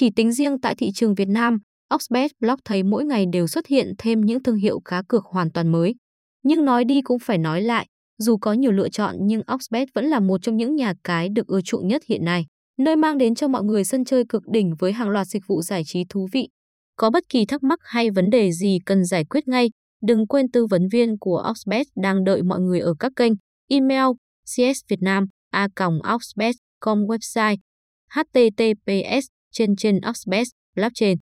Chỉ tính riêng tại thị trường Việt Nam, Oxbet Block thấy mỗi ngày đều xuất hiện thêm những thương hiệu cá cược hoàn toàn mới. Nhưng nói đi cũng phải nói lại, dù có nhiều lựa chọn nhưng Oxbet vẫn là một trong những nhà cái được ưa chuộng nhất hiện nay, nơi mang đến cho mọi người sân chơi cực đỉnh với hàng loạt dịch vụ giải trí thú vị. Có bất kỳ thắc mắc hay vấn đề gì cần giải quyết ngay, đừng quên tư vấn viên của Oxbet đang đợi mọi người ở các kênh email csvietnam a oxbet com website https trên trên Oxbest blockchain.